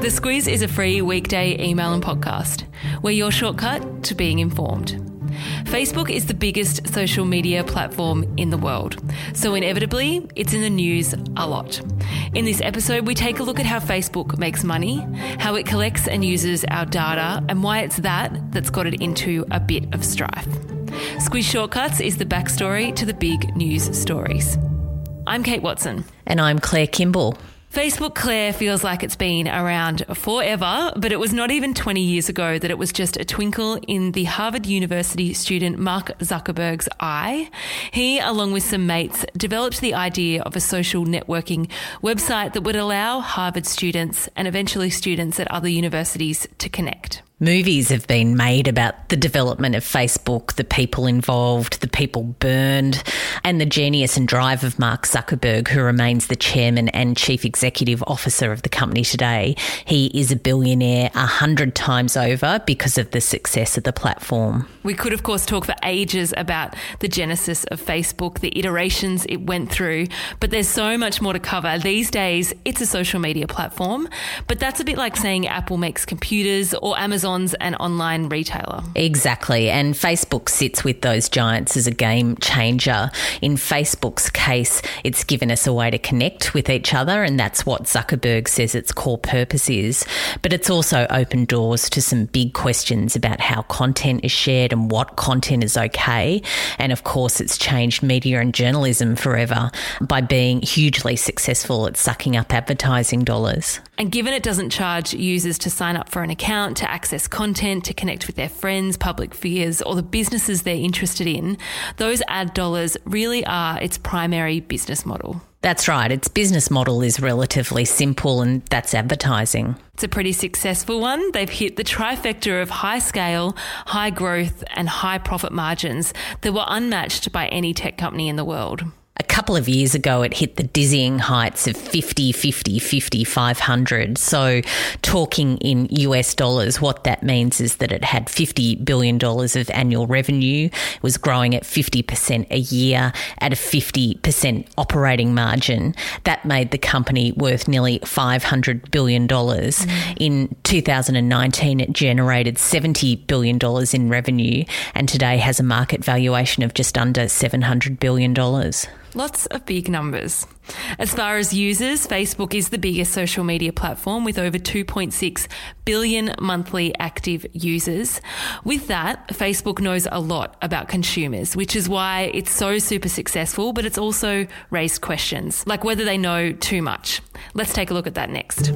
The Squiz is a free weekday email and podcast. We're your shortcut to being informed. Facebook is the biggest social media platform in the world, so inevitably, it's in the news a lot. In this episode, we take a look at how Facebook makes money, how it collects and uses our data, and why it's that that's got it into a bit of strife. Squiz Shortcuts is the backstory to the big news stories. I'm Kate Watson. And I'm Claire Kimball. Facebook Claire feels like it's been around forever, but it was not even 20 years ago that it was just a twinkle in the Harvard University student Mark Zuckerberg's eye. He, along with some mates, developed the idea of a social networking website that would allow Harvard students and eventually students at other universities to connect. Movies have been made about the development of Facebook, the people involved, the people burned, and the genius and drive of Mark Zuckerberg, who remains the chairman and chief executive officer of the company today. He is a billionaire a hundred times over because of the success of the platform. We could, of course, talk for ages about the genesis of Facebook, the iterations it went through, but there's so much more to cover. These days, it's a social media platform, but that's a bit like saying Apple makes computers or Amazon Amazon's an online retailer. Exactly. And Facebook sits with those giants as a game changer. In Facebook's case, it's given us a way to connect with each other, and that's what Zuckerberg says its core purpose is. But it's also opened doors to some big questions about how content is shared and what content is okay. And of course, it's changed media and journalism forever by being hugely successful at sucking up advertising dollars. And given it doesn't charge users to sign up for an account, to access content, to connect with their friends, public figures, or the businesses they're interested in, those ad dollars really are its primary business model. That's right. Its business model is relatively simple, and that's advertising. It's a pretty successful one. They've hit the trifecta of high scale, high growth, and high profit margins that were unmatched by any tech company in the world a couple of years ago, it hit the dizzying heights of 50, 50, 50, 500. So, talking in US dollars, what that means is that it had $50 billion of annual revenue, was growing at 50% a year at a 50% operating margin. That made the company worth nearly $500 billion. Mm. In 2019, it generated $70 billion in revenue and today has a market valuation of just under $700 billion. Lots of big numbers. As far as users, Facebook is the biggest social media platform with over 2.6 billion monthly active users. With that, Facebook knows a lot about consumers, which is why it's so super successful, but it's also raised questions, like whether they know too much. Let's take a look at that next.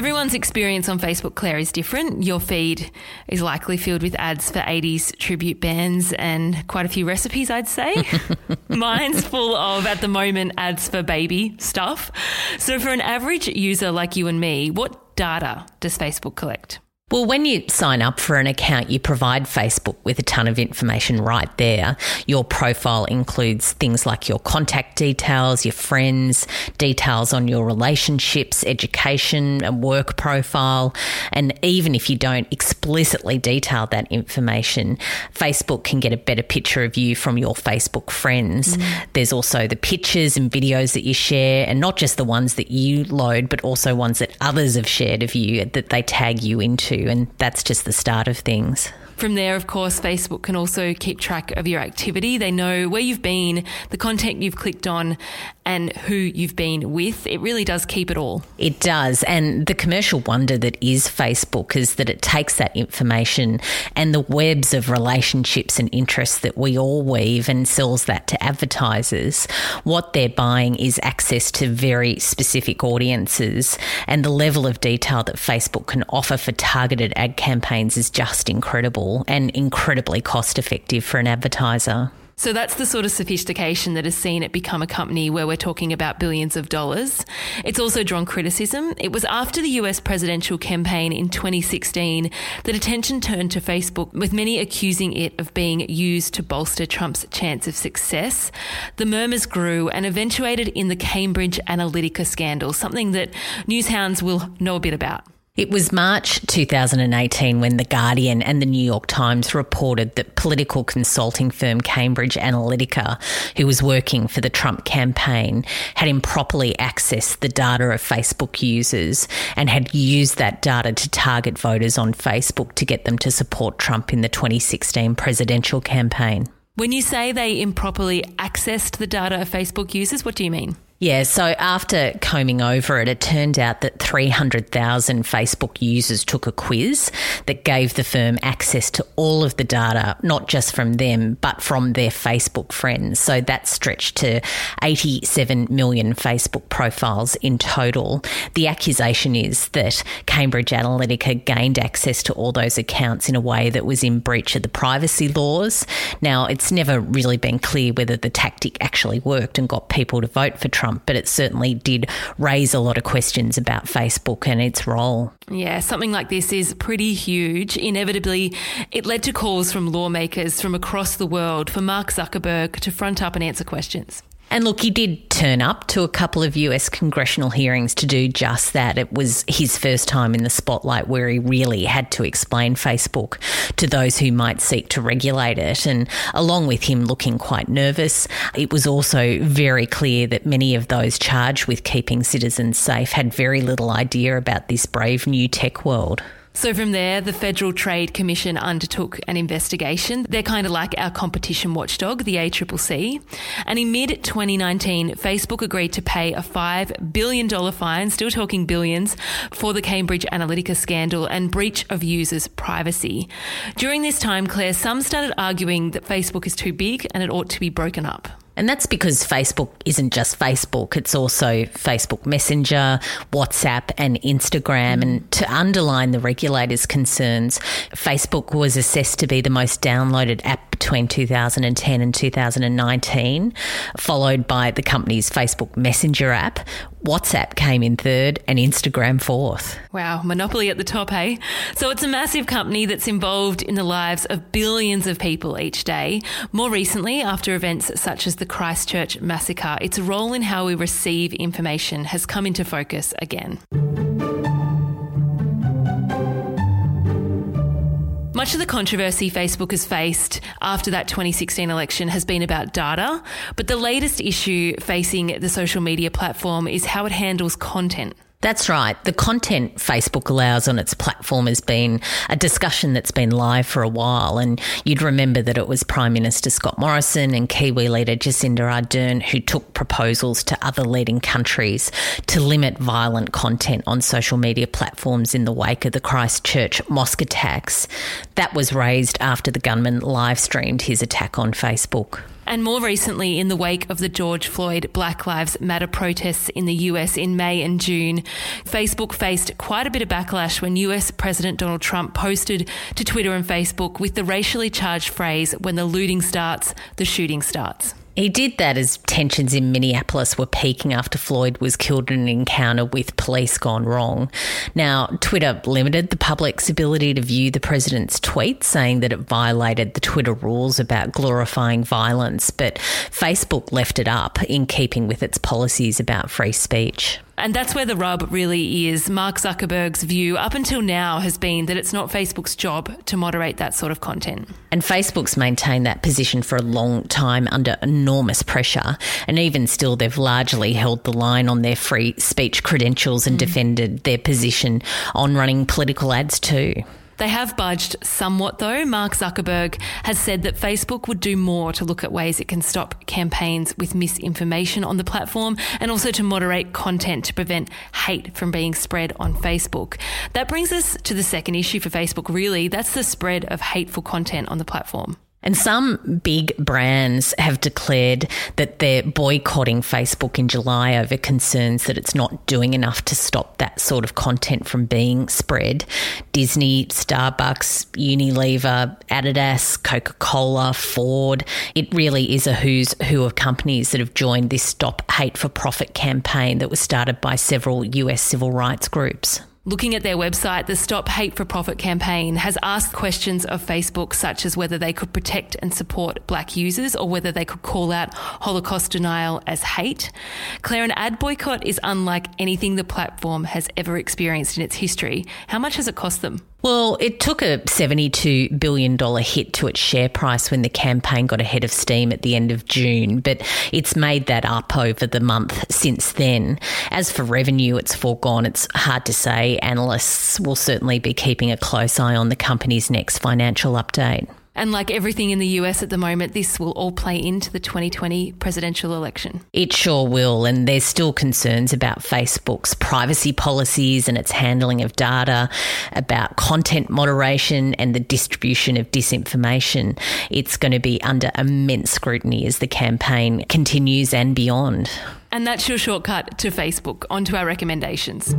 Everyone's experience on Facebook, Claire, is different. Your feed is likely filled with ads for 80s tribute bands and quite a few recipes, I'd say. Mine's full of, at the moment, ads for baby stuff. So, for an average user like you and me, what data does Facebook collect? Well, when you sign up for an account, you provide Facebook with a ton of information right there. Your profile includes things like your contact details, your friends, details on your relationships, education, and work profile. And even if you don't explicitly detail that information, Facebook can get a better picture of you from your Facebook friends. Mm. There's also the pictures and videos that you share, and not just the ones that you load, but also ones that others have shared of you that they tag you into and that's just the start of things. From there, of course, Facebook can also keep track of your activity. They know where you've been, the content you've clicked on, and who you've been with. It really does keep it all. It does. And the commercial wonder that is Facebook is that it takes that information and the webs of relationships and interests that we all weave and sells that to advertisers. What they're buying is access to very specific audiences, and the level of detail that Facebook can offer for targeted ad campaigns is just incredible and incredibly cost effective for an advertiser. So that's the sort of sophistication that has seen it become a company where we're talking about billions of dollars. It's also drawn criticism. It was after the US presidential campaign in 2016 that attention turned to Facebook, with many accusing it of being used to bolster Trump's chance of success. The murmurs grew and eventuated in the Cambridge Analytica scandal, something that newshounds will know a bit about. It was March 2018 when The Guardian and The New York Times reported that political consulting firm Cambridge Analytica, who was working for the Trump campaign, had improperly accessed the data of Facebook users and had used that data to target voters on Facebook to get them to support Trump in the 2016 presidential campaign. When you say they improperly accessed the data of Facebook users, what do you mean? Yeah, so after combing over it, it turned out that 300,000 Facebook users took a quiz that gave the firm access to all of the data, not just from them, but from their Facebook friends. So that stretched to 87 million Facebook profiles in total. The accusation is that Cambridge Analytica gained access to all those accounts in a way that was in breach of the privacy laws. Now, it's never really been clear whether the tactic actually worked and got people to vote for Trump Trump, but it certainly did raise a lot of questions about Facebook and its role. Yeah, something like this is pretty huge. Inevitably, it led to calls from lawmakers from across the world for Mark Zuckerberg to front up and answer questions. And look, he did turn up to a couple of US congressional hearings to do just that. It was his first time in the spotlight where he really had to explain Facebook to those who might seek to regulate it. And along with him looking quite nervous, it was also very clear that many of those charged with keeping citizens safe had very little idea about this brave new tech world. So from there, the Federal Trade Commission undertook an investigation. They're kind of like our competition watchdog, the ACCC. And in mid 2019, Facebook agreed to pay a $5 billion fine, still talking billions, for the Cambridge Analytica scandal and breach of users' privacy. During this time, Claire, some started arguing that Facebook is too big and it ought to be broken up. And that's because Facebook isn't just Facebook, it's also Facebook Messenger, WhatsApp, and Instagram. And to underline the regulator's concerns, Facebook was assessed to be the most downloaded app between 2010 and 2019, followed by the company's Facebook Messenger app. WhatsApp came in third and Instagram fourth. Wow, monopoly at the top, hey? So it's a massive company that's involved in the lives of billions of people each day. More recently, after events such as the Christchurch massacre, its role in how we receive information has come into focus again. Much of the controversy Facebook has faced after that 2016 election has been about data, but the latest issue facing the social media platform is how it handles content. That's right. The content Facebook allows on its platform has been a discussion that's been live for a while. And you'd remember that it was Prime Minister Scott Morrison and Kiwi leader Jacinda Ardern who took proposals to other leading countries to limit violent content on social media platforms in the wake of the Christchurch mosque attacks. That was raised after the gunman live streamed his attack on Facebook. And more recently, in the wake of the George Floyd Black Lives Matter protests in the US in May and June, Facebook faced quite a bit of backlash when US President Donald Trump posted to Twitter and Facebook with the racially charged phrase, when the looting starts, the shooting starts. He did that as tensions in Minneapolis were peaking after Floyd was killed in an encounter with police gone wrong. Now, Twitter limited the public's ability to view the president's tweets, saying that it violated the Twitter rules about glorifying violence, but Facebook left it up in keeping with its policies about free speech. And that's where the rub really is. Mark Zuckerberg's view up until now has been that it's not Facebook's job to moderate that sort of content. And Facebook's maintained that position for a long time under enormous pressure. And even still, they've largely held the line on their free speech credentials and mm. defended their position on running political ads too. They have budged somewhat, though. Mark Zuckerberg has said that Facebook would do more to look at ways it can stop campaigns with misinformation on the platform and also to moderate content to prevent hate from being spread on Facebook. That brings us to the second issue for Facebook, really. That's the spread of hateful content on the platform. And some big brands have declared that they're boycotting Facebook in July over concerns that it's not doing enough to stop that sort of content from being spread. Disney, Starbucks, Unilever, Adidas, Coca Cola, Ford. It really is a who's who of companies that have joined this Stop Hate for Profit campaign that was started by several US civil rights groups. Looking at their website, the Stop Hate for Profit campaign has asked questions of Facebook, such as whether they could protect and support black users or whether they could call out Holocaust denial as hate. Claire, an ad boycott is unlike anything the platform has ever experienced in its history. How much has it cost them? Well, it took a $72 billion hit to its share price when the campaign got ahead of steam at the end of June, but it's made that up over the month since then. As for revenue, it's foregone. It's hard to say. Analysts will certainly be keeping a close eye on the company's next financial update. And like everything in the US at the moment, this will all play into the 2020 presidential election. It sure will. And there's still concerns about Facebook's privacy policies and its handling of data, about content moderation and the distribution of disinformation. It's going to be under immense scrutiny as the campaign continues and beyond. And that's your shortcut to Facebook. On to our recommendations.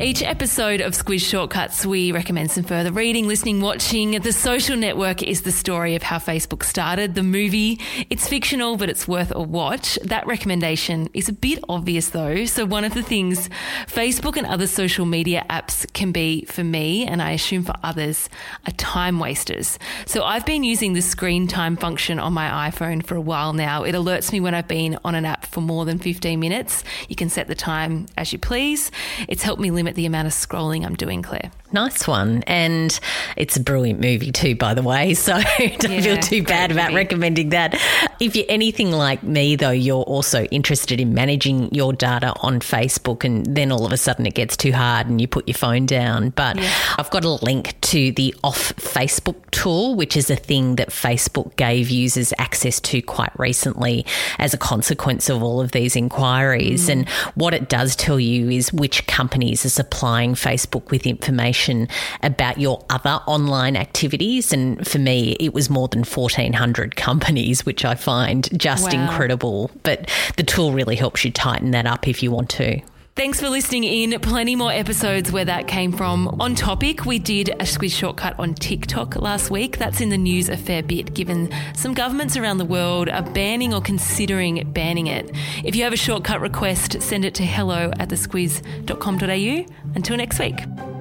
Each episode of Squiz Shortcuts, we recommend some further reading, listening, watching. The Social Network is the story of how Facebook started. The movie, it's fictional, but it's worth a watch. That recommendation is a bit obvious though. So, one of the things Facebook and other social media apps can be for me, and I assume for others, are time wasters. So, I've been using the screen time function on my iPhone for a while now. It alerts me when I've been on an app for more than 15 minutes. You can set the time as you please. It's helped me limit limit the amount of scrolling I'm doing, Claire. Nice one. And it's a brilliant movie, too, by the way. So don't yeah, feel too bad about movie. recommending that. If you're anything like me, though, you're also interested in managing your data on Facebook, and then all of a sudden it gets too hard and you put your phone down. But yeah. I've got a link to the Off Facebook tool, which is a thing that Facebook gave users access to quite recently as a consequence of all of these inquiries. Mm. And what it does tell you is which companies are supplying Facebook with information about your other online activities. And for me, it was more than 1,400 companies, which I find just wow. incredible. But the tool really helps you tighten that up if you want to. Thanks for listening in. Plenty more episodes where that came from. On topic, we did a squiz shortcut on TikTok last week. That's in the news a fair bit, given some governments around the world are banning or considering banning it. If you have a shortcut request, send it to hello at thesquiz.com.au. Until next week.